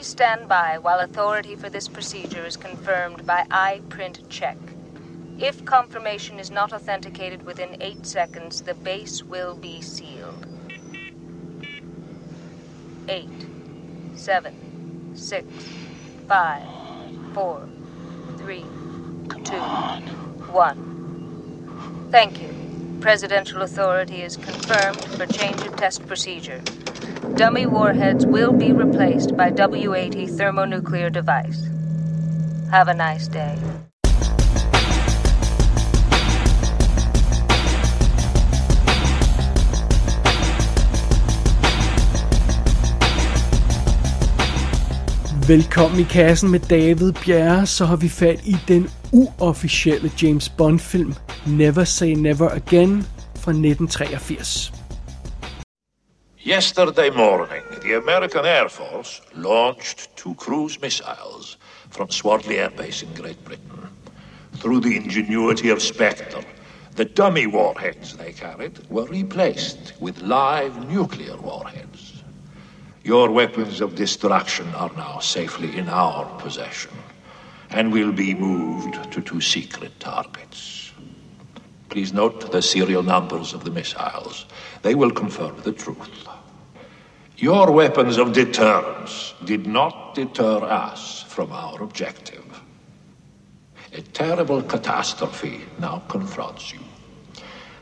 Please stand by while authority for this procedure is confirmed by eye print check. If confirmation is not authenticated within 8 seconds, the base will be sealed. 8, 7, 6, 5, 4, 3, 2, 1. Thank you. Presidential authority is confirmed for change of test procedure. Dummy warheads will be replaced by W-80 thermonuclear device. Have a nice day. Velkommen i kassen med David Bjerre, så har vi fat i den uofficielle James Bond-film Never Say Never Again fra 1983. Yesterday morning, the American Air Force launched two cruise missiles from Swartley Air Base in Great Britain. Through the ingenuity of Spectre, the dummy warheads they carried were replaced with live nuclear warheads. Your weapons of destruction are now safely in our possession and will be moved to two secret targets. Please note the serial numbers of the missiles. They will confirm the truth. Your weapons of deterrence did not deter us from our objective. A terrible catastrophe now confronts you.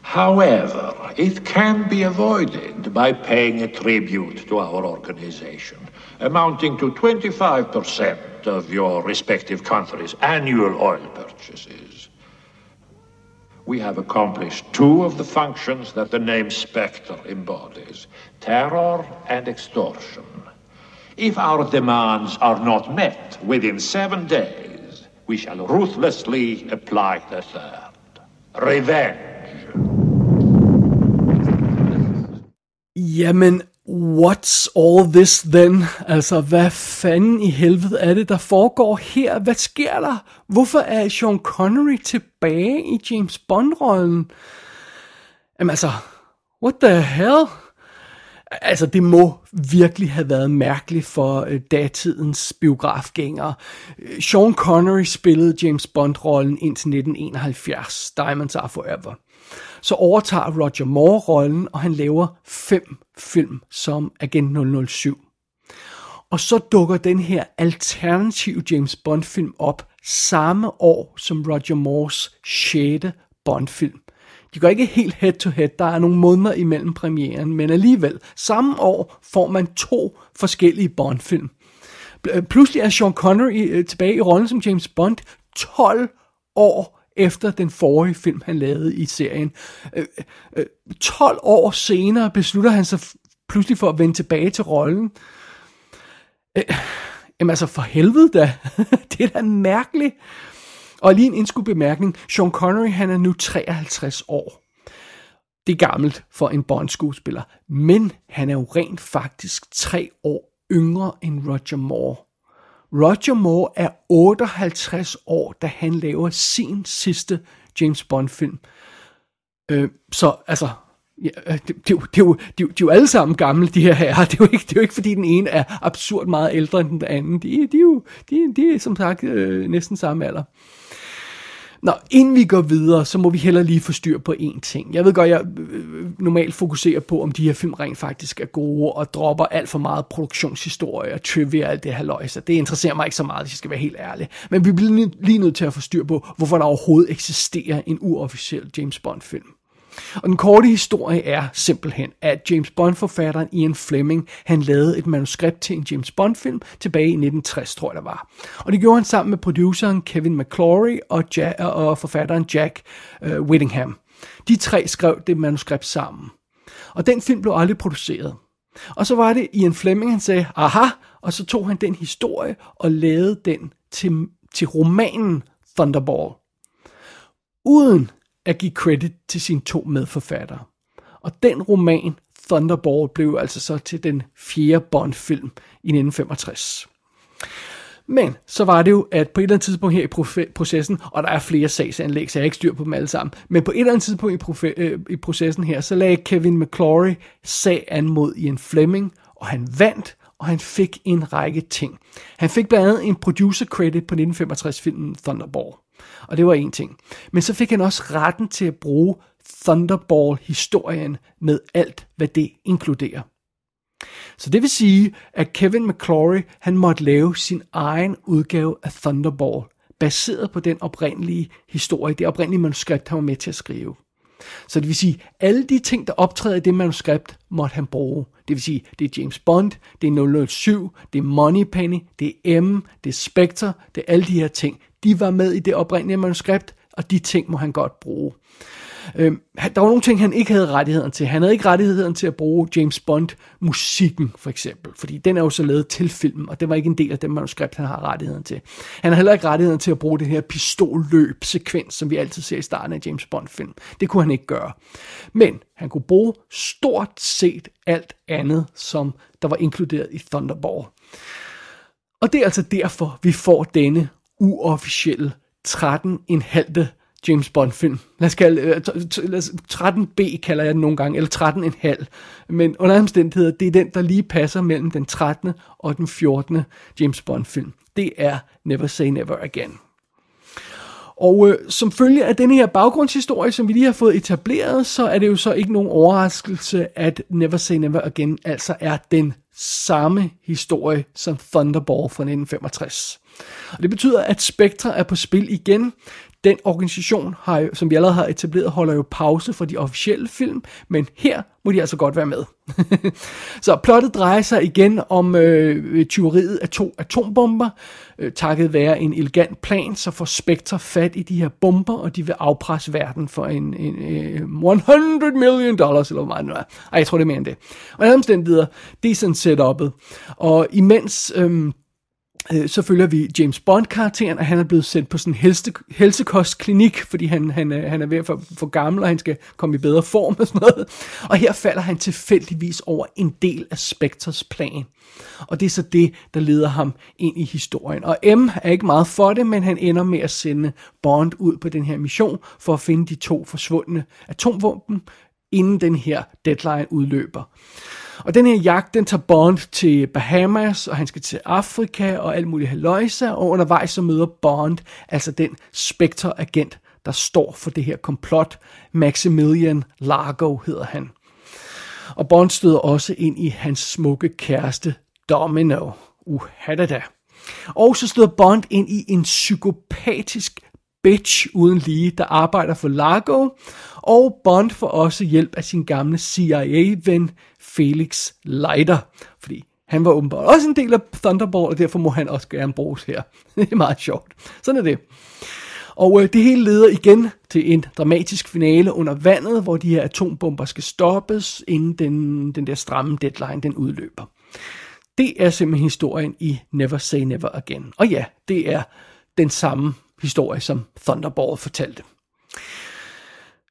However, it can be avoided by paying a tribute to our organization, amounting to 25% of your respective countries' annual oil purchases. We have accomplished two of the functions that the name Spectre embodies terror and extortion. If our demands are not met within seven days, we shall ruthlessly apply the third revenge. Jamen, what's all this then? Altså, hvad fanden i helvede er det, der foregår her? Hvad sker der? Hvorfor er Sean Connery tilbage i James Bond-rollen? Jamen altså, what the hell? Altså, det må virkelig have været mærkeligt for øh, datidens biografgængere. Øh, Sean Connery spillede James Bond-rollen indtil 1971, Diamonds Are Forever så overtager Roger Moore rollen, og han laver fem film som Agent 007. Og så dukker den her alternative James Bond film op samme år som Roger Moores 6. Bond film. De går ikke helt head to head, der er nogle måneder imellem premieren, men alligevel, samme år får man to forskellige Bond-film. Øh, pludselig er Sean Connery øh, tilbage i rollen som James Bond 12 år efter den forrige film, han lavede i serien. Øh, øh, 12 år senere beslutter han sig pludselig for at vende tilbage til rollen. Øh, jamen altså, for helvede da. det er da mærkeligt. Og lige en indskudt bemærkning. Sean Connery, han er nu 53 år. Det er gammelt for en Bond-skuespiller. Men han er jo rent faktisk tre år yngre end Roger Moore. Roger Moore er 58 år, da han laver sin sidste James Bond-film. Øh, så altså, ja, øh, det, det, det, det, de, de er jo alle sammen gamle, de her herrer. Det er jo ikke, det er jo ikke fordi den ene er absurd meget ældre end den anden. De, de, er jo de, de er som sagt øh, næsten samme alder. Nå, inden vi går videre, så må vi heller lige få styr på én ting. Jeg ved godt, jeg øh, øh, normalt fokuserer på, om de her film rent faktisk er gode, og dropper alt for meget produktionshistorie og trivia og alt det her løg, så det interesserer mig ikke så meget, hvis jeg skal være helt ærlig. Men vi bliver lige nødt til at få styr på, hvorfor der overhovedet eksisterer en uofficiel James Bond-film. Og den korte historie er simpelthen, at James Bond-forfatteren Ian Fleming, han lavede et manuskript til en James Bond-film tilbage i 1960, tror jeg det var. Og det gjorde han sammen med produceren Kevin McClory og, ja- og forfatteren Jack uh, Whittingham. De tre skrev det manuskript sammen. Og den film blev aldrig produceret. Og så var det Ian Fleming, han sagde, aha, og så tog han den historie og lavede den til, til romanen Thunderball. Uden at give credit til sine to medforfattere. Og den roman, Thunderball, blev altså så til den fjerde Bond-film i 1965. Men så var det jo, at på et eller andet tidspunkt her i processen, og der er flere sagsanlæg, så jeg har ikke styr på dem alle sammen, men på et eller andet tidspunkt i, øh, i processen her, så lagde Kevin McClory sag an mod Ian Fleming, og han vandt, og han fik en række ting. Han fik blandt andet en producer credit på 1965-filmen Thunderball. Og det var en ting. Men så fik han også retten til at bruge Thunderball-historien med alt, hvad det inkluderer. Så det vil sige, at Kevin McClory, han måtte lave sin egen udgave af Thunderball, baseret på den oprindelige historie, det oprindelige manuskript, han var med til at skrive. Så det vil sige, alle de ting, der optræder i det manuskript, måtte han bruge. Det vil sige, det er James Bond, det er 007, det er Moneypenny, det er M, det er Spectre, det er alle de her ting. De var med i det oprindelige manuskript, og de ting må han godt bruge. Øh, der var nogle ting, han ikke havde rettigheden til. Han havde ikke rettigheden til at bruge James Bond-musikken, for eksempel. Fordi den er jo så lavet til filmen, og det var ikke en del af det manuskript, han har rettigheden til. Han har heller ikke rettigheden til at bruge det her pistolløb-sekvens, som vi altid ser i starten af James Bond-film. Det kunne han ikke gøre. Men han kunne bruge stort set alt andet, som der var inkluderet i Thunderball. Og det er altså derfor, vi får denne uofficielle 13,5 James Bond film. Lad os kalde, øh, 13B kalder jeg den nogle gange, eller 13 en halv. Men under omstændigheder, det er den, der lige passer mellem den 13. og den 14. James Bond film. Det er Never Say Never Again. Og øh, som følge af denne her baggrundshistorie, som vi lige har fået etableret, så er det jo så ikke nogen overraskelse, at Never Say Never Again altså er den samme historie som Thunderball fra 1965. Og det betyder, at Spectre er på spil igen. Den organisation, har, som vi allerede har etableret, holder jo pause for de officielle film, men her må de altså godt være med. så plottet drejer sig igen om øh, tyveriet af to atombomber. Øh, takket være en elegant plan, så får Spectre fat i de her bomber, og de vil afpresse verden for en, en, øh, en 100 million dollars, eller hvor meget nu er. Ej, jeg tror det er mere end det. Og i omstændigheder, det er sådan setup'et. Og imens... Øh, øh, så følger vi James Bond-karakteren, og han er blevet sendt på sådan en helse, helsekostklinik, fordi han, han, øh, han er ved at få for gammel, og han skal komme i bedre form og sådan noget. Og her falder han tilfældigvis over en del af Spectres plan. Og det er så det, der leder ham ind i historien. Og M er ikke meget for det, men han ender med at sende Bond ud på den her mission, for at finde de to forsvundne atomvåben, inden den her deadline udløber. Og den her jagt, den tager Bond til Bahamas, og han skal til Afrika og alt muligt haløjse, og undervejs så møder Bond, altså den Spectre-agent, der står for det her komplot. Maximilian Largo hedder han. Og Bond støder også ind i hans smukke kæreste, Domino. Uhadada. Og så støder Bond ind i en psykopatisk bitch uden lige, der arbejder for Largo, og Bond får også hjælp af sin gamle CIA-ven Felix Leiter, fordi han var åbenbart også en del af Thunderbolt, og derfor må han også gerne bruges her. det er meget sjovt. Sådan er det. Og øh, det hele leder igen til en dramatisk finale under vandet, hvor de her atombomber skal stoppes, inden den, den der stramme deadline den udløber. Det er simpelthen historien i Never Say Never Again. Og ja, det er den samme historie, som Thunderball fortalte.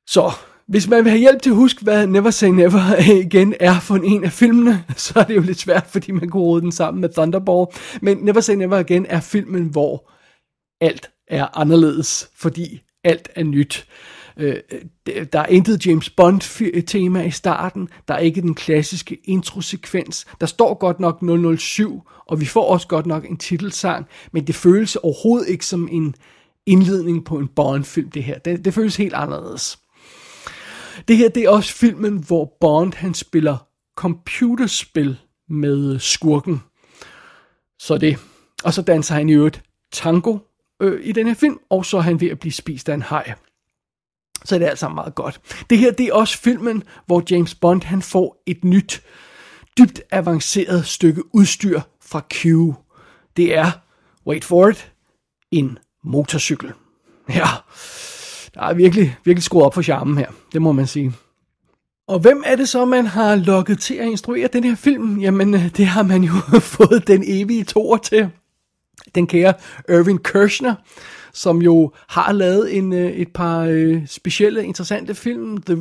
Så hvis man vil have hjælp til at huske, hvad Never Say Never igen er for en af filmene, så er det jo lidt svært, fordi man kunne rode den sammen med Thunderball. Men Never Say Never igen er filmen, hvor alt er anderledes, fordi alt er nyt. Øh, der er intet James Bond-tema i starten. Der er ikke den klassiske introsekvens. Der står godt nok 007, og vi får også godt nok en titelsang, men det føles overhovedet ikke som en indledning på en Bond-film, det her. Det, det føles helt anderledes. Det her, det er også filmen, hvor Bond, han spiller computerspil med skurken. Så det. Og så danser han i øvrigt tango øh, i den her film, og så er han ved at blive spist af en haj. Så det er alt sammen meget godt. Det her, det er også filmen, hvor James Bond, han får et nyt, dybt avanceret stykke udstyr fra Q. Det er, wait for it, en motorcykel. Ja, der er virkelig, virkelig skruet op for charmen her, det må man sige. Og hvem er det så, man har lukket til at instruere den her film? Jamen, øh, det har man jo fået den evige toer til. Den kære Irving Kershner, som jo har lavet en, øh, et par øh, specielle, interessante film. The,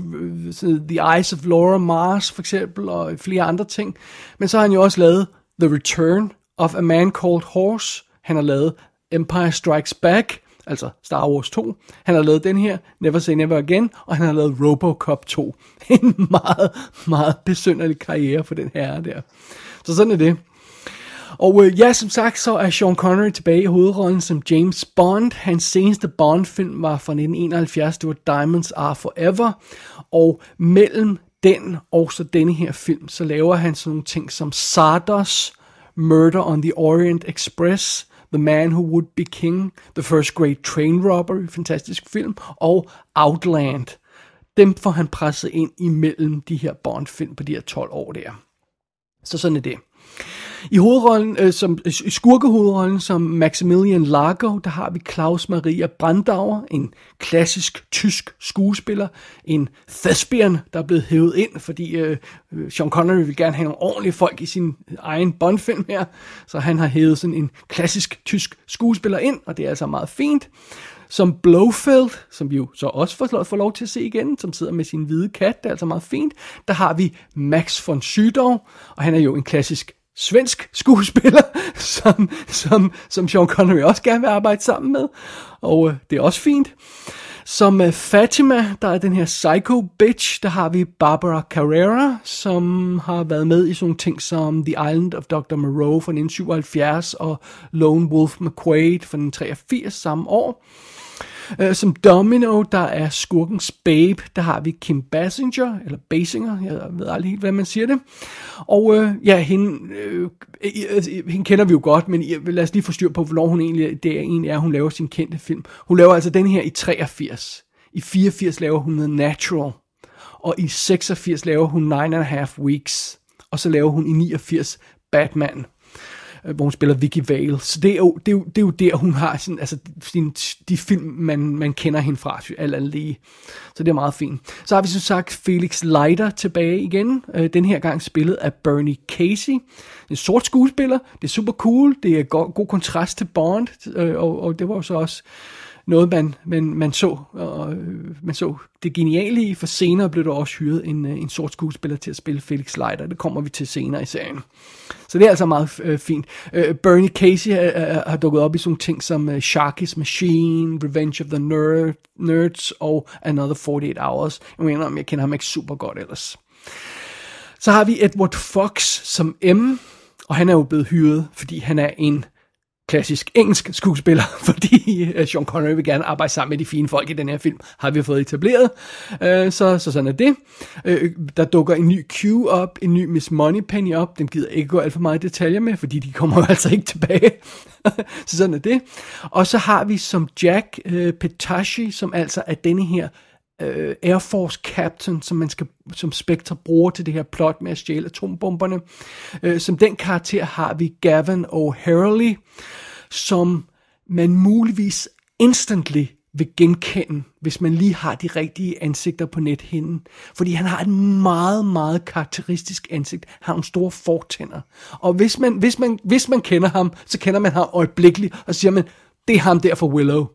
The Eyes of Laura Mars for eksempel, og flere andre ting. Men så har han jo også lavet The Return of a Man Called Horse. Han har lavet Empire Strikes Back, altså Star Wars 2. Han har lavet den her, Never Say Never Again, og han har lavet Robocop 2. En meget, meget besynderlig karriere for den her der. Så sådan er det. Og øh, ja, som sagt, så er Sean Connery tilbage i hovedrollen som James Bond. Hans seneste Bond-film var fra 1971, det var Diamonds Are Forever. Og mellem den og så denne her film, så laver han sådan nogle ting som Sardos, Murder on the Orient Express, The Man Who Would Be King, The First Great Train Robbery, fantastisk film, og Outland. Dem får han presset ind imellem de her Bond-film på de her 12 år der. Så sådan er det. I hovedrollen, øh, som, øh, i skurkehovedrollen som Maximilian Largo, der har vi Claus Maria Brandauer, en klassisk tysk skuespiller, en thespian, der er blevet hævet ind, fordi øh, øh, Sean Connery vil gerne have nogle ordentlige folk i sin egen bondfilm her, så han har hævet sådan en klassisk tysk skuespiller ind, og det er altså meget fint. Som Blofeld, som vi jo så også får, får lov til at se igen, som sidder med sin hvide kat, det er altså meget fint. Der har vi Max von Sydow, og han er jo en klassisk svensk skuespiller, som, som, som Sean Connery også gerne vil arbejde sammen med, og øh, det er også fint. Som øh, Fatima, der er den her psycho bitch, der har vi Barbara Carrera, som har været med i sådan ting som The Island of Dr. Moreau fra 1977 og Lone Wolf McQuaid fra 1983 samme år. Uh, som Domino, der er skurkens babe, der har vi Kim Basinger, eller Basinger, jeg ved aldrig helt, hvad man siger det. Og uh, ja, hende, uh, hende kender vi jo godt, men lad os lige få styr på, hvornår hun egentlig, det er, egentlig er, hun laver sin kendte film. Hun laver altså den her i 83. I 84 laver hun The Natural. Og i 86 laver hun Nine and a Half Weeks. Og så laver hun i 89 Batman. Øh, hvor hun spiller Vicky Vale. Så det er jo, det er jo, det er jo der, hun har sådan, altså, sin, de film, man, man kender hende fra, alt andet lige. Så det er meget fint. Så har vi som sagt Felix Leiter tilbage igen. Øh, den her gang spillet af Bernie Casey. En sort skuespiller. Det er super cool. Det er god, god kontrast til Bond. Øh, og, og det var så også noget, man, man, man, så, og, øh, man så det geniale i, for senere blev der også hyret en, øh, en sort skuespiller til at spille Felix Leiter. Det kommer vi til senere i serien. Så det er altså meget øh, fint. Øh, Bernie Casey har, øh, har dukket op i sådan ting som øh, Sharky's Machine, Revenge of the Nerd, Nerds og Another 48 Hours. Jeg mener, jeg kender ham ikke super godt ellers. Så har vi Edward Fox som M, og han er jo blevet hyret, fordi han er en klassisk engelsk skuespiller, fordi uh, Sean Connery vil gerne arbejde sammen med de fine folk i den her film, har vi fået etableret. Uh, så, så sådan er det. Uh, der dukker en ny Q op, en ny Miss Moneypenny op, dem gider ikke gå alt for meget detaljer med, fordi de kommer jo altså ikke tilbage. så sådan er det. Og så har vi som Jack uh, Petashi, som altså er denne her øh, Air Force Captain, som man skal, som Spectre bruger til det her plot med at stjæle atombomberne. Øh, som den karakter har vi Gavin O'Harley, som man muligvis instantly vil genkende, hvis man lige har de rigtige ansigter på nethinden. Fordi han har et meget, meget karakteristisk ansigt. Han har nogle store fortænder. Og hvis man, hvis man, hvis man kender ham, så kender man ham øjeblikkeligt, og siger man, det er ham der for Willow.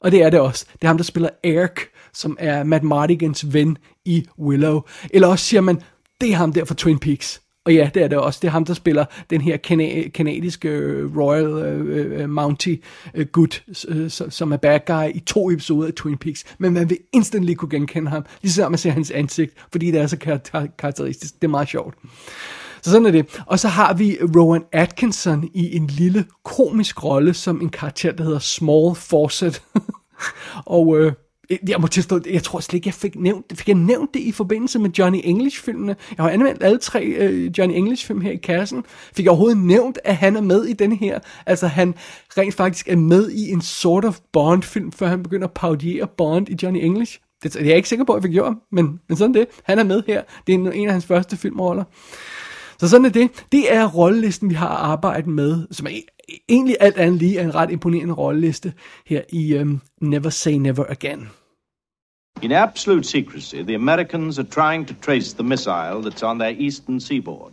Og det er det også. Det er ham, der spiller Eric, som er Matt Mardigans ven i Willow. Eller også siger man, det er ham der fra Twin Peaks. Og ja, det er det også. Det er ham, der spiller den her kana- kanadiske uh, Royal uh, uh, Mountie uh, gut, uh, som er bad guy i to episoder af Twin Peaks. Men man vil instantly kunne genkende ham, ligesom man ser hans ansigt, fordi det er så kar- karakteristisk. Det er meget sjovt. Så sådan er det. Og så har vi Rowan Atkinson i en lille komisk rolle som en karakter, der hedder Small Fawcett. og øh, Øh, jeg må tilstå, jeg tror slet ikke, jeg fik nævnt, fik jeg nævnt det i forbindelse med Johnny English-filmene. Jeg har anvendt alle tre øh, Johnny English-film her i kassen. Fik jeg overhovedet nævnt, at han er med i den her? Altså, han rent faktisk er med i en sort of Bond-film, før han begynder at parodiere Bond i Johnny English. Det, jeg er ikke sikker på, at jeg fik gjort, men, men sådan det. Han er med her. Det er en, en af hans første filmroller. Så sådan er det. Det er rollelisten, vi har arbejdet med, som er egentlig alt andet lige er en ret imponerende rolleliste her i um, Never Say Never Again. In absolute secrecy, the Americans are trying to trace the missile that's on their eastern seaboard.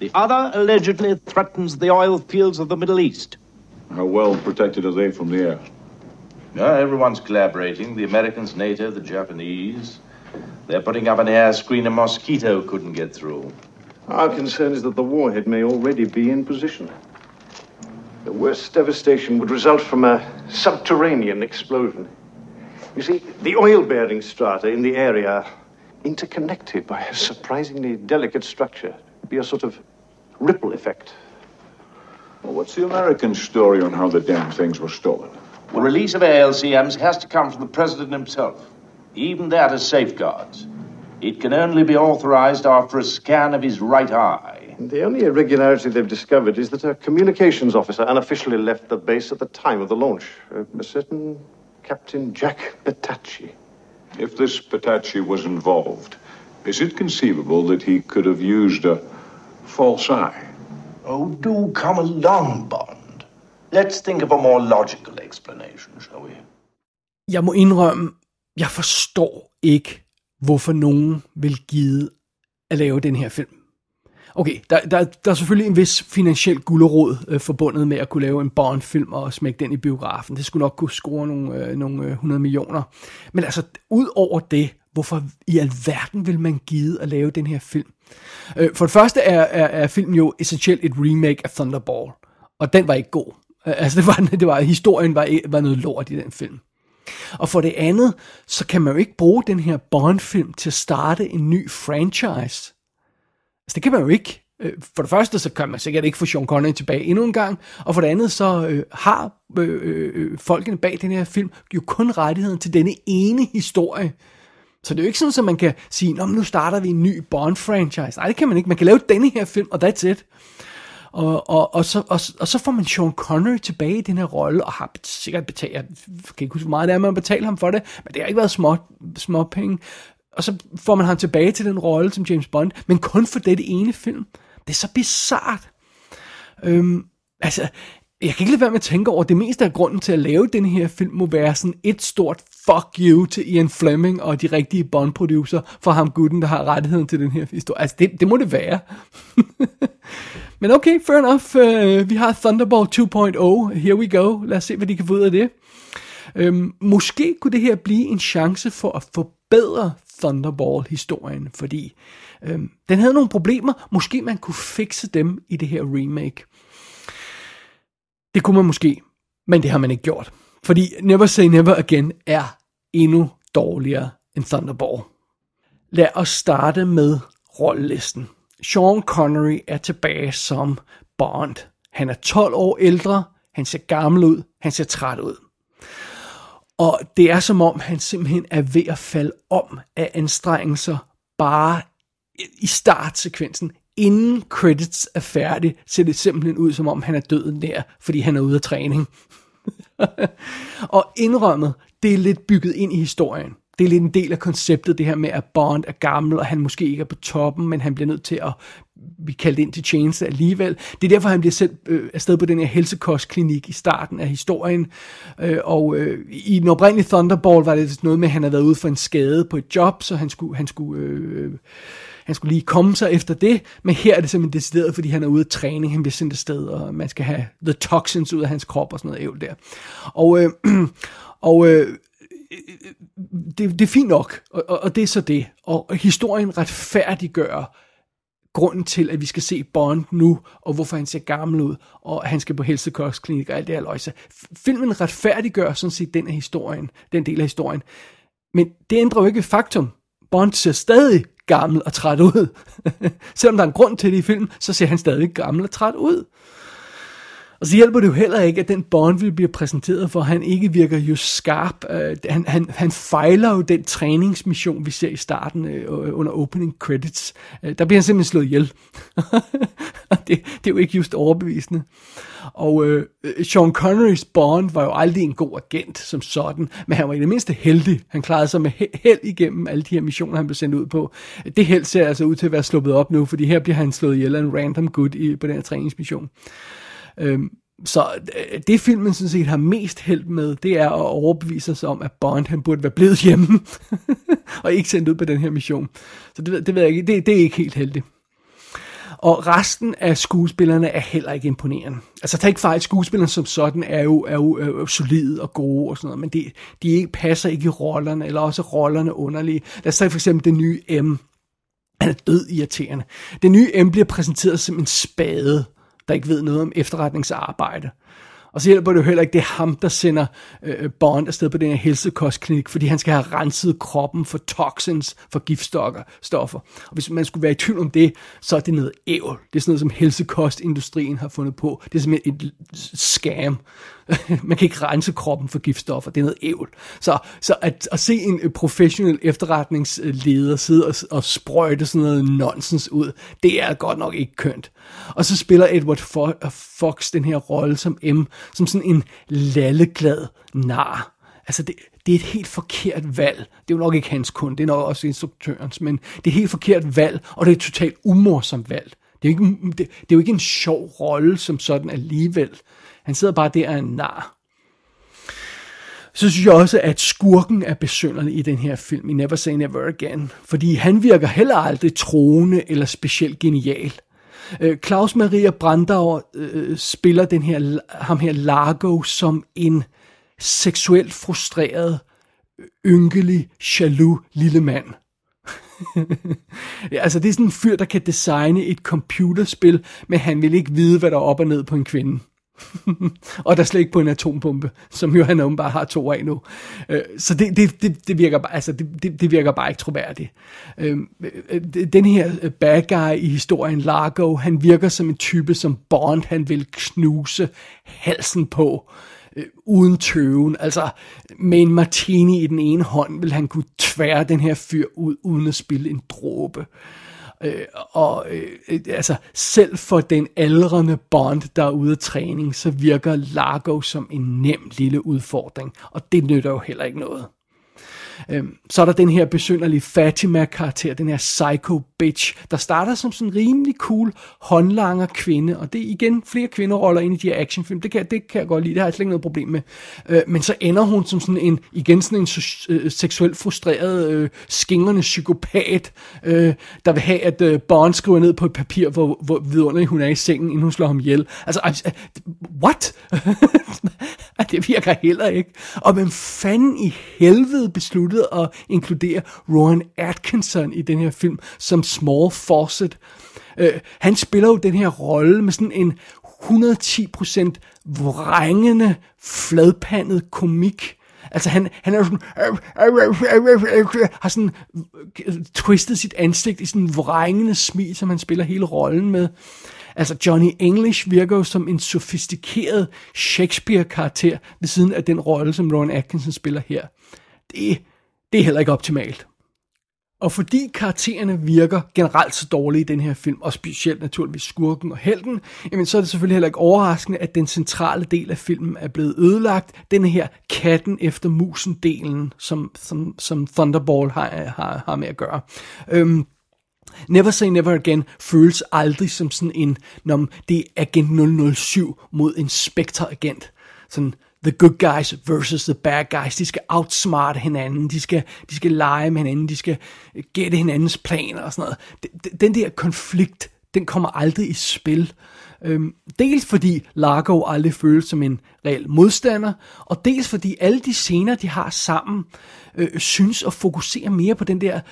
The other allegedly threatens the oil fields of the Middle East. How well protected are they from the air? Yeah, everyone's collaborating. The Americans, NATO, the Japanese. They're putting up an air screen a mosquito couldn't get through. Our concern is that the warhead may already be in position. The worst devastation would result from a subterranean explosion. You see, the oil-bearing strata in the area are interconnected by a surprisingly delicate structure. It'd be a sort of ripple effect. Well, what's the American story on how the damn things were stolen? The release of ALCMs has to come from the President himself. Even that has safeguards. It can only be authorized after a scan of his right eye. The only irregularity they've discovered is that a communications officer unofficially left the base at the time of the launch. A certain Captain Jack Petacci. If this Petacci was involved, is it conceivable that he could have used a false eye? Oh, do come along, Bond. Let's think of a more logical explanation, shall we? Jeg må indrømme, jeg forstår ikke, hvorfor nogen vil gide at lave den her film. Okay, der, der, der er selvfølgelig en vis finansiel gulderåd øh, forbundet med at kunne lave en Bond-film og smække den i biografen. Det skulle nok kunne score nogle, øh, nogle øh, 100 millioner. Men altså, ud over det, hvorfor i alverden vil man gide at lave den her film? Øh, for det første er, er, er filmen jo essentielt et remake af Thunderball, og den var ikke god. Øh, altså, det var, det var, historien var, var noget lort i den film. Og for det andet, så kan man jo ikke bruge den her Bond-film til at starte en ny franchise. Altså det kan man jo ikke. Øh, for det første, så kan man sikkert ikke få Sean Connery tilbage endnu en gang, og for det andet, så øh, har øh, øh, øh folkene bag den her film jo kun rettigheden til denne ene historie. Så det er jo ikke sådan, at man kan sige, Nå, nu starter vi en ny Bond-franchise. Nej, det kan man ikke. Man kan lave denne her film, og that's it. Og, og, og, så, og, og så får man Sean Connery tilbage i den her rolle, og har sikkert betalt, jeg kan ikke huske, hvor meget det er, man betaler ham for det, men det har ikke været små, små penge. Og så får man ham tilbage til den rolle som James Bond, men kun for dette ene film. Det er så bizart. Øhm, altså, jeg kan ikke lade være med at tænke over, at det meste af grunden til at lave den her film må være sådan et stort fuck you til Ian Fleming og de rigtige Bond-producer for ham gutten, der har rettigheden til den her historie. Altså, det, det må det være. Men okay, fair enough. Uh, vi har Thunderbolt 2.0. Here we go. Lad os se, hvad de kan få ud af det. Øhm, måske kunne det her blive en chance for at forbedre Thunderball-historien, fordi øhm, den havde nogle problemer. Måske man kunne fikse dem i det her remake. Det kunne man måske, men det har man ikke gjort. Fordi Never Say Never Again er endnu dårligere end Thunderball. Lad os starte med rollelisten. Sean Connery er tilbage som Bond. Han er 12 år ældre, han ser gammel ud, han ser træt ud. Og det er som om, han simpelthen er ved at falde om af anstrengelser bare i startsekvensen. Inden credits er færdig, ser det simpelthen ud, som om han er døden der, fordi han er ude af træning. og indrømmet, det er lidt bygget ind i historien det er lidt en del af konceptet, det her med, at Bond er gammel, og han måske ikke er på toppen, men han bliver nødt til at blive kaldt ind til tjeneste alligevel. Det er derfor, han bliver sendt øh, afsted på den her helsekostklinik i starten af historien. Øh, og øh, i den oprindelige Thunderball var det noget med, at han havde været ude for en skade på et job, så han skulle, han skulle øh, han skulle lige komme sig efter det, men her er det simpelthen decideret, fordi han er ude af træning, han bliver sendt afsted, og man skal have the toxins ud af hans krop og sådan noget ævl der. Og, øh, og øh, det, det er fint nok, og, og, og det er så det. Og historien retfærdiggør grunden til, at vi skal se Bond nu, og hvorfor han ser gammel ud, og han skal på helsekostklinik og alt det her løjse. Filmen retfærdiggør sådan set den af historien, den del af historien. Men det ændrer jo ikke faktum. Bond ser stadig gammel og træt ud. Selvom der er en grund til det i filmen, så ser han stadig gammel og træt ud. Og så hjælper det jo heller ikke, at den Bond vil blive præsenteret for, han ikke virker jo skarp. Øh, han, han, han fejler jo den træningsmission, vi ser i starten øh, under opening credits. Øh, der bliver han simpelthen slået ihjel. det, det er jo ikke just overbevisende. Og øh, Sean Connerys Bond var jo aldrig en god agent som sådan, men han var i det mindste heldig. Han klarede sig med held igennem alle de her missioner, han blev sendt ud på. Det held ser altså ud til at være sluppet op nu, fordi her bliver han slået ihjel af en random good i, på den her træningsmission. Øhm, så øh, det filmen sådan set har mest held med, det er at overbevise sig om, at Bond han burde være blevet hjemme, og ikke sendt ud på den her mission. Så det, det ved jeg ikke, det, det er ikke helt heldigt. Og resten af skuespillerne er heller ikke imponerende. Altså tag ikke fejl, skuespillerne som sådan er jo, er jo, er jo solide og gode og sådan noget, men de, de ikke passer ikke i rollerne, eller også rollerne underlige. Lad os tage for eksempel den nye M. Han er død irriterende. Den nye M bliver præsenteret som en spade der ikke ved noget om efterretningsarbejde. Og så hjælper det jo heller ikke, det er ham, der sender øh, Bond afsted på den her helsekostklinik, fordi han skal have renset kroppen for toxins, for giftstoffer. stoffer. Og hvis man skulle være i tvivl om det, så er det noget ævl. Det er sådan noget, som helsekostindustrien har fundet på. Det er simpelthen et scam. man kan ikke rense kroppen for giftstoffer. Det er noget ævl. Så, så at, at se en professionel efterretningsleder sidde og, og sprøjte sådan noget nonsens ud, det er godt nok ikke kønt. Og så spiller Edward Fox den her rolle som M, som sådan en lalleglad nar. Altså, det, det er et helt forkert valg. Det er jo nok ikke hans kun, det er nok også instruktørens, men det er et helt forkert valg, og det er et totalt umorsomt valg. Det er, jo ikke, det, det er jo ikke en sjov rolle som sådan alligevel. Han sidder bare der og en nar. Så synes jeg også, at skurken er besynderlig i den her film, i Never Say Never Again. Fordi han virker heller aldrig troende eller specielt genial. Øh, Claus Maria Brandauer øh, spiller den her, ham her Largo som en seksuelt frustreret, ynkelig, jaloux lille mand. ja, altså det er sådan en fyr, der kan designe et computerspil, men han vil ikke vide, hvad der er op og ned på en kvinde. og der er slet ikke på en atombombe, som jo han åbenbart har to af nu. Øh, så det, det, det, det, virker, bare, altså det, det, det virker bare ikke troværdigt. Øh, øh, den her bad guy i historien, Largo, han virker som en type, som Bond han vil knuse halsen på øh, uden tøven. Altså, med en martini i den ene hånd, vil han kunne tvære den her fyr ud, uden at spille en dråbe. Øh, Øh, og øh, altså, selv for den aldrende Bond, der er ude af træning, så virker Largo som en nem lille udfordring. Og det nytter jo heller ikke noget. Øhm, så er der den her besynderlige Fatima-karakter, den her psycho bitch, der starter som sådan en rimelig cool håndlanger kvinde, og det er igen flere kvinderoller ind i de her actionfilm, det kan, det kan jeg godt lide, det har jeg slet ikke noget problem med. Øh, men så ender hun som sådan en, igen sådan en øh, seksuelt frustreret, øh, skingrende psykopat, øh, der vil have, at øh, Bond skriver ned på et papir, hvor, hvor vidunderlig hun er i sengen, inden hun slår ham ihjel. Altså, altså what? det virker heller ikke. Og hvem fanden i helvede besluttet at inkludere Rowan Atkinson i den her film som Small Fawcett? Uh, øh, han spiller jo den her rolle med sådan en 110% vrængende, fladpandet komik. Altså han, han er sådan, øh, øh, har sådan twistet sit ansigt i sådan en vrængende smil, som han spiller hele rollen med. Altså Johnny English virker jo som en sofistikeret Shakespeare-karakter ved siden af den rolle, som Rowan Atkinson spiller her. Det, det er heller ikke optimalt. Og fordi karaktererne virker generelt så dårlige i den her film, og specielt naturligvis skurken og helten, jamen så er det selvfølgelig heller ikke overraskende, at den centrale del af filmen er blevet ødelagt. Den her katten efter musen delen, som, som, som Thunderball har, har, har med at gøre. Øhm, Never Say Never Again føles aldrig som sådan en, når det er agent 007 mod en Spectre-agent. Sådan, the good guys versus the bad guys. De skal outsmart hinanden, de skal, de skal lege med hinanden, de skal øh, gætte hinandens planer og sådan noget. Den der konflikt, den kommer aldrig i spil. Øhm, dels fordi Largo aldrig føles som en reel modstander, og dels fordi alle de scener, de har sammen, øh, synes at fokusere mere på den der øh,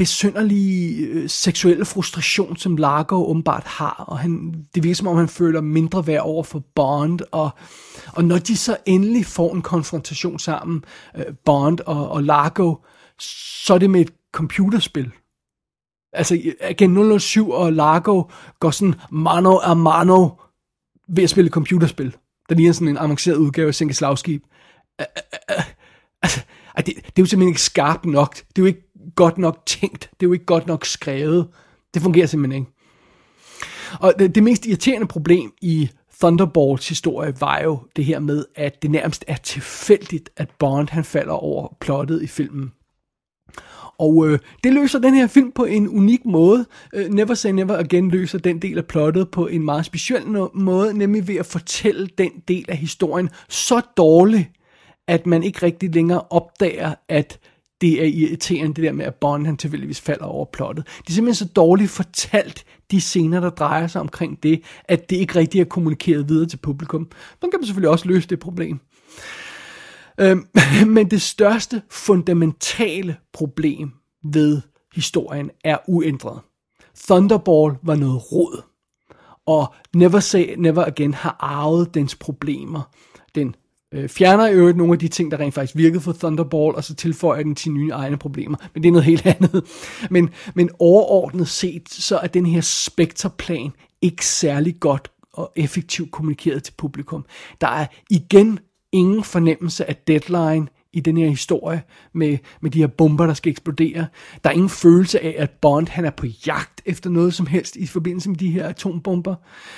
besynderlige øh, seksuelle frustration, som Largo åbenbart har, og han, det virker som om, han føler mindre værd over for Bond, og, og når de så endelig får en konfrontation sammen, øh, Bond og, og Largo, så er det med et computerspil. Altså, igen 007 og Largo går sådan mano a mano ved at spille computerspil. Der ligner sådan en avanceret udgave af Sænke Slagskib. Altså, det, det er jo simpelthen ikke skarpt nok. Det er jo ikke godt nok tænkt. Det er jo ikke godt nok skrevet. Det fungerer simpelthen ikke. Og det, det mest irriterende problem i Thunderbolts historie var jo det her med, at det nærmest er tilfældigt, at Bond han falder over plottet i filmen. Og øh, det løser den her film på en unik måde. Øh, Never Say Never Again løser den del af plottet på en meget speciel måde, nemlig ved at fortælle den del af historien så dårligt, at man ikke rigtig længere opdager, at det er irriterende, det der med, at Bond han tilfældigvis falder over plottet. Det er simpelthen så dårligt fortalt, de scener, der drejer sig omkring det, at det ikke rigtig er kommunikeret videre til publikum. Man kan selvfølgelig også løse det problem. Øhm, men det største fundamentale problem ved historien er uændret. Thunderball var noget rod. og Never Say Never Again har arvet dens problemer. Den øh, fjerner i øvrigt nogle af de ting, der rent faktisk virkede for Thunderball, og så tilføjer den til nye egne problemer. Men det er noget helt andet. Men, men overordnet set, så er den her spekterplan ikke særlig godt og effektivt kommunikeret til publikum. Der er igen ingen fornemmelse af deadline i den her historie med, med de her bomber, der skal eksplodere. Der er ingen følelse af, at Bond han er på jagt efter noget som helst i forbindelse med de her atombomber.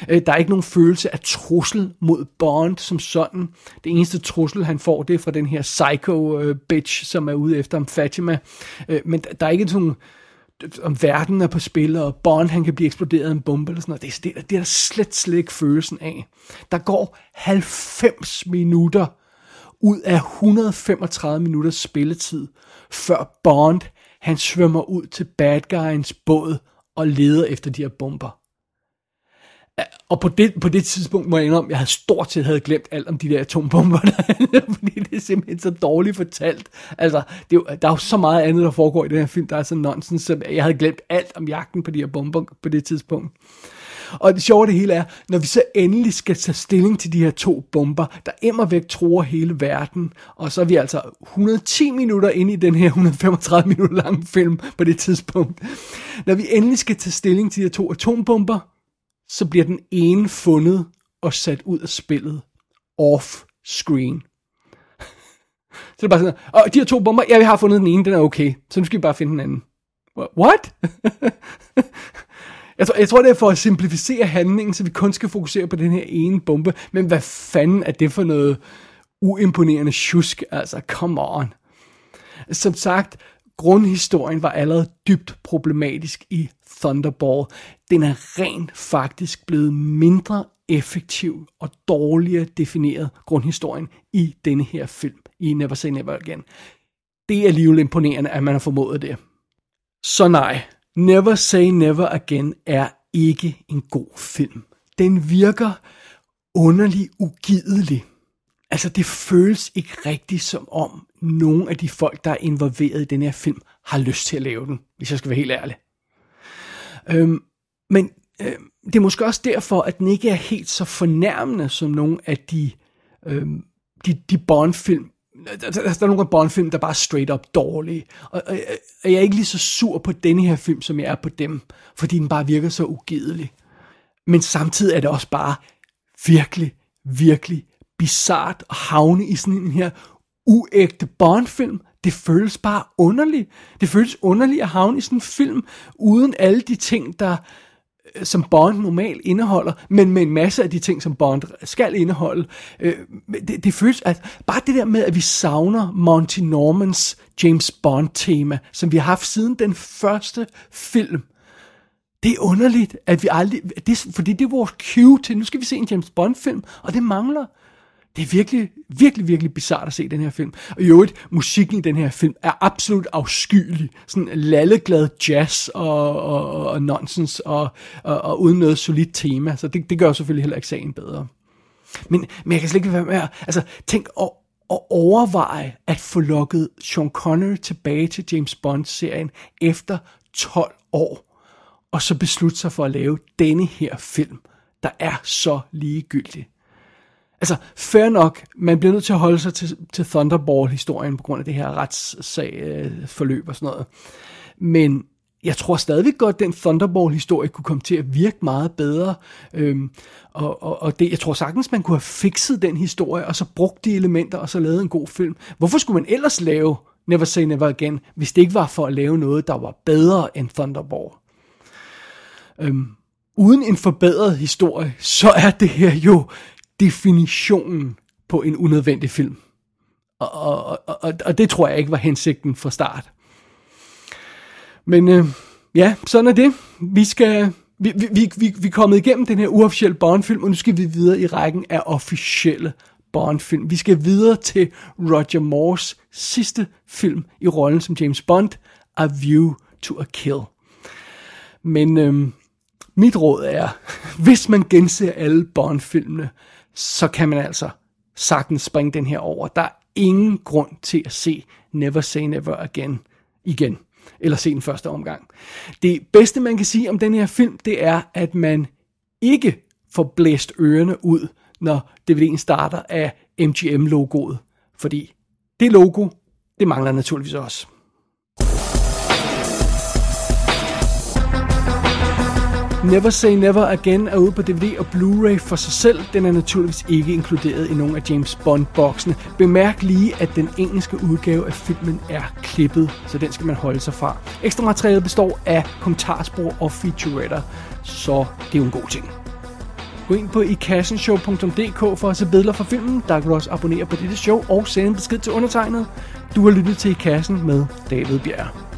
Øh, der er ikke nogen følelse af trussel mod Bond som sådan. Det eneste trussel, han får, det er fra den her psycho-bitch, øh, som er ude efter ham, Fatima. Øh, men der er ikke sådan om verden er på spil, og Bond han kan blive eksploderet af en bombe eller sådan noget. Det, det, det er der slet, slet ikke følelsen af. Der går 90 minutter ud af 135 minutters spilletid, før Bond han svømmer ud til bad guyens båd og leder efter de her bomber. Og på det, på det tidspunkt må jeg indrømme, at jeg havde stort set havde glemt alt om de der atombomber, der, fordi det er simpelthen så dårligt fortalt. Altså, det er, der er jo så meget andet, der foregår i den her film, der er så nonsens, så jeg havde glemt alt om jagten på de her bomber på det tidspunkt. Og det sjove det hele er, når vi så endelig skal tage stilling til de her to bomber, der emmer væk tror hele verden, og så er vi altså 110 minutter inde i den her 135 minutter lange film på det tidspunkt. Når vi endelig skal tage stilling til de her to atombomber, så bliver den ene fundet og sat ud af spillet off-screen. Så det er bare sådan, og de her to bomber, ja, vi har fundet den ene, den er okay, så nu skal vi bare finde den anden. What? Jeg tror, jeg tror, det er for at simplificere handlingen, så vi kun skal fokusere på den her ene bombe. Men hvad fanden er det for noget uimponerende tjusk? Altså, come on. Som sagt, grundhistorien var allerede dybt problematisk i Thunderball. Den er rent faktisk blevet mindre effektiv og dårligere defineret grundhistorien i denne her film, i Never Say Never Again. Det er alligevel imponerende, at man har formået det. Så nej, Never Say Never Again er ikke en god film. Den virker underlig ugidelig. Altså, det føles ikke rigtigt som om nogen af de folk, der er involveret i den her film, har lyst til at lave den, hvis jeg skal være helt ærlig. Øhm, men øhm, det er måske også derfor, at den ikke er helt så fornærmende som nogle af de, øhm, de, de Bond-film, der, der, der er nogle af Bond-film, der er bare straight up dårlige. Og, og, og jeg er ikke lige så sur på denne her film, som jeg er på dem, fordi den bare virker så ugidelig. Men samtidig er det også bare virkelig, virkelig bizart at havne i sådan en her uægte Bond-film. Det føles bare underligt. Det føles underligt at havne i sådan en film, uden alle de ting, der, Øh, Øh, som Bond normalt indeholder, men med en masse af de ting, som Bond skal indeholde. Øh, det, det føles, at bare det der med, at vi savner Monty Normans James Bond-tema, som vi har haft siden den første film, det er underligt, at vi aldrig... Det, fordi det er vores cue til, nu skal vi se en James Bond-film, og det mangler. Det er virkelig, virkelig, virkelig bizart at se den her film. Og i øvrigt, musikken i den her film er absolut afskyelig. Sådan lalleglad jazz og, og, og nonsens og, og, og uden noget solidt tema. Så det, det gør selvfølgelig heller ikke sagen bedre. Men, men jeg kan slet ikke være med at, altså, tænk at, at overveje at få lukket Sean Connery tilbage til James Bond-serien efter 12 år. Og så beslutte sig for at lave denne her film, der er så ligegyldig altså, fair nok, man bliver nødt til at holde sig til, til Thunderball-historien på grund af det her retssag-forløb øh, og sådan noget. Men jeg tror stadigvæk godt, at den Thunderball-historie kunne komme til at virke meget bedre. Øhm, og, og, og det, jeg tror sagtens, man kunne have fikset den historie, og så brugt de elementer, og så lavet en god film. Hvorfor skulle man ellers lave Never Say Never Again, hvis det ikke var for at lave noget, der var bedre end Thunderball? Øhm, uden en forbedret historie, så er det her jo definitionen på en unødvendig film. Og, og, og, og det tror jeg ikke var hensigten fra start. Men øh, ja, sådan er det. Vi skal vi, vi, vi, vi er kommet igennem den her uofficielle Bond-film, og nu skal vi videre i rækken af officielle Bond-film. Vi skal videre til Roger Moores sidste film i rollen som James Bond, A View to a Kill. Men øh, mit råd er, hvis man genser alle Bond-filmene, så kan man altså sagtens springe den her over. Der er ingen grund til at se Never Say Never Again igen, eller se den første omgang. Det bedste, man kan sige om den her film, det er, at man ikke får blæst ørerne ud, når DVD'en starter af MGM-logoet. Fordi det logo, det mangler naturligvis også. Never Say Never Again er ude på DVD og Blu-ray for sig selv. Den er naturligvis ikke inkluderet i nogen af James Bond-boksene. Bemærk lige, at den engelske udgave af filmen er klippet, så den skal man holde sig fra. Ekstra materialet består af kommentarspor og featuretter, så det er jo en god ting. Gå ind på ikassenshow.dk for at se billeder fra filmen. Der kan du også abonnere på dette show og sende en besked til undertegnet. Du har lyttet til I Kassen med David Bjerg.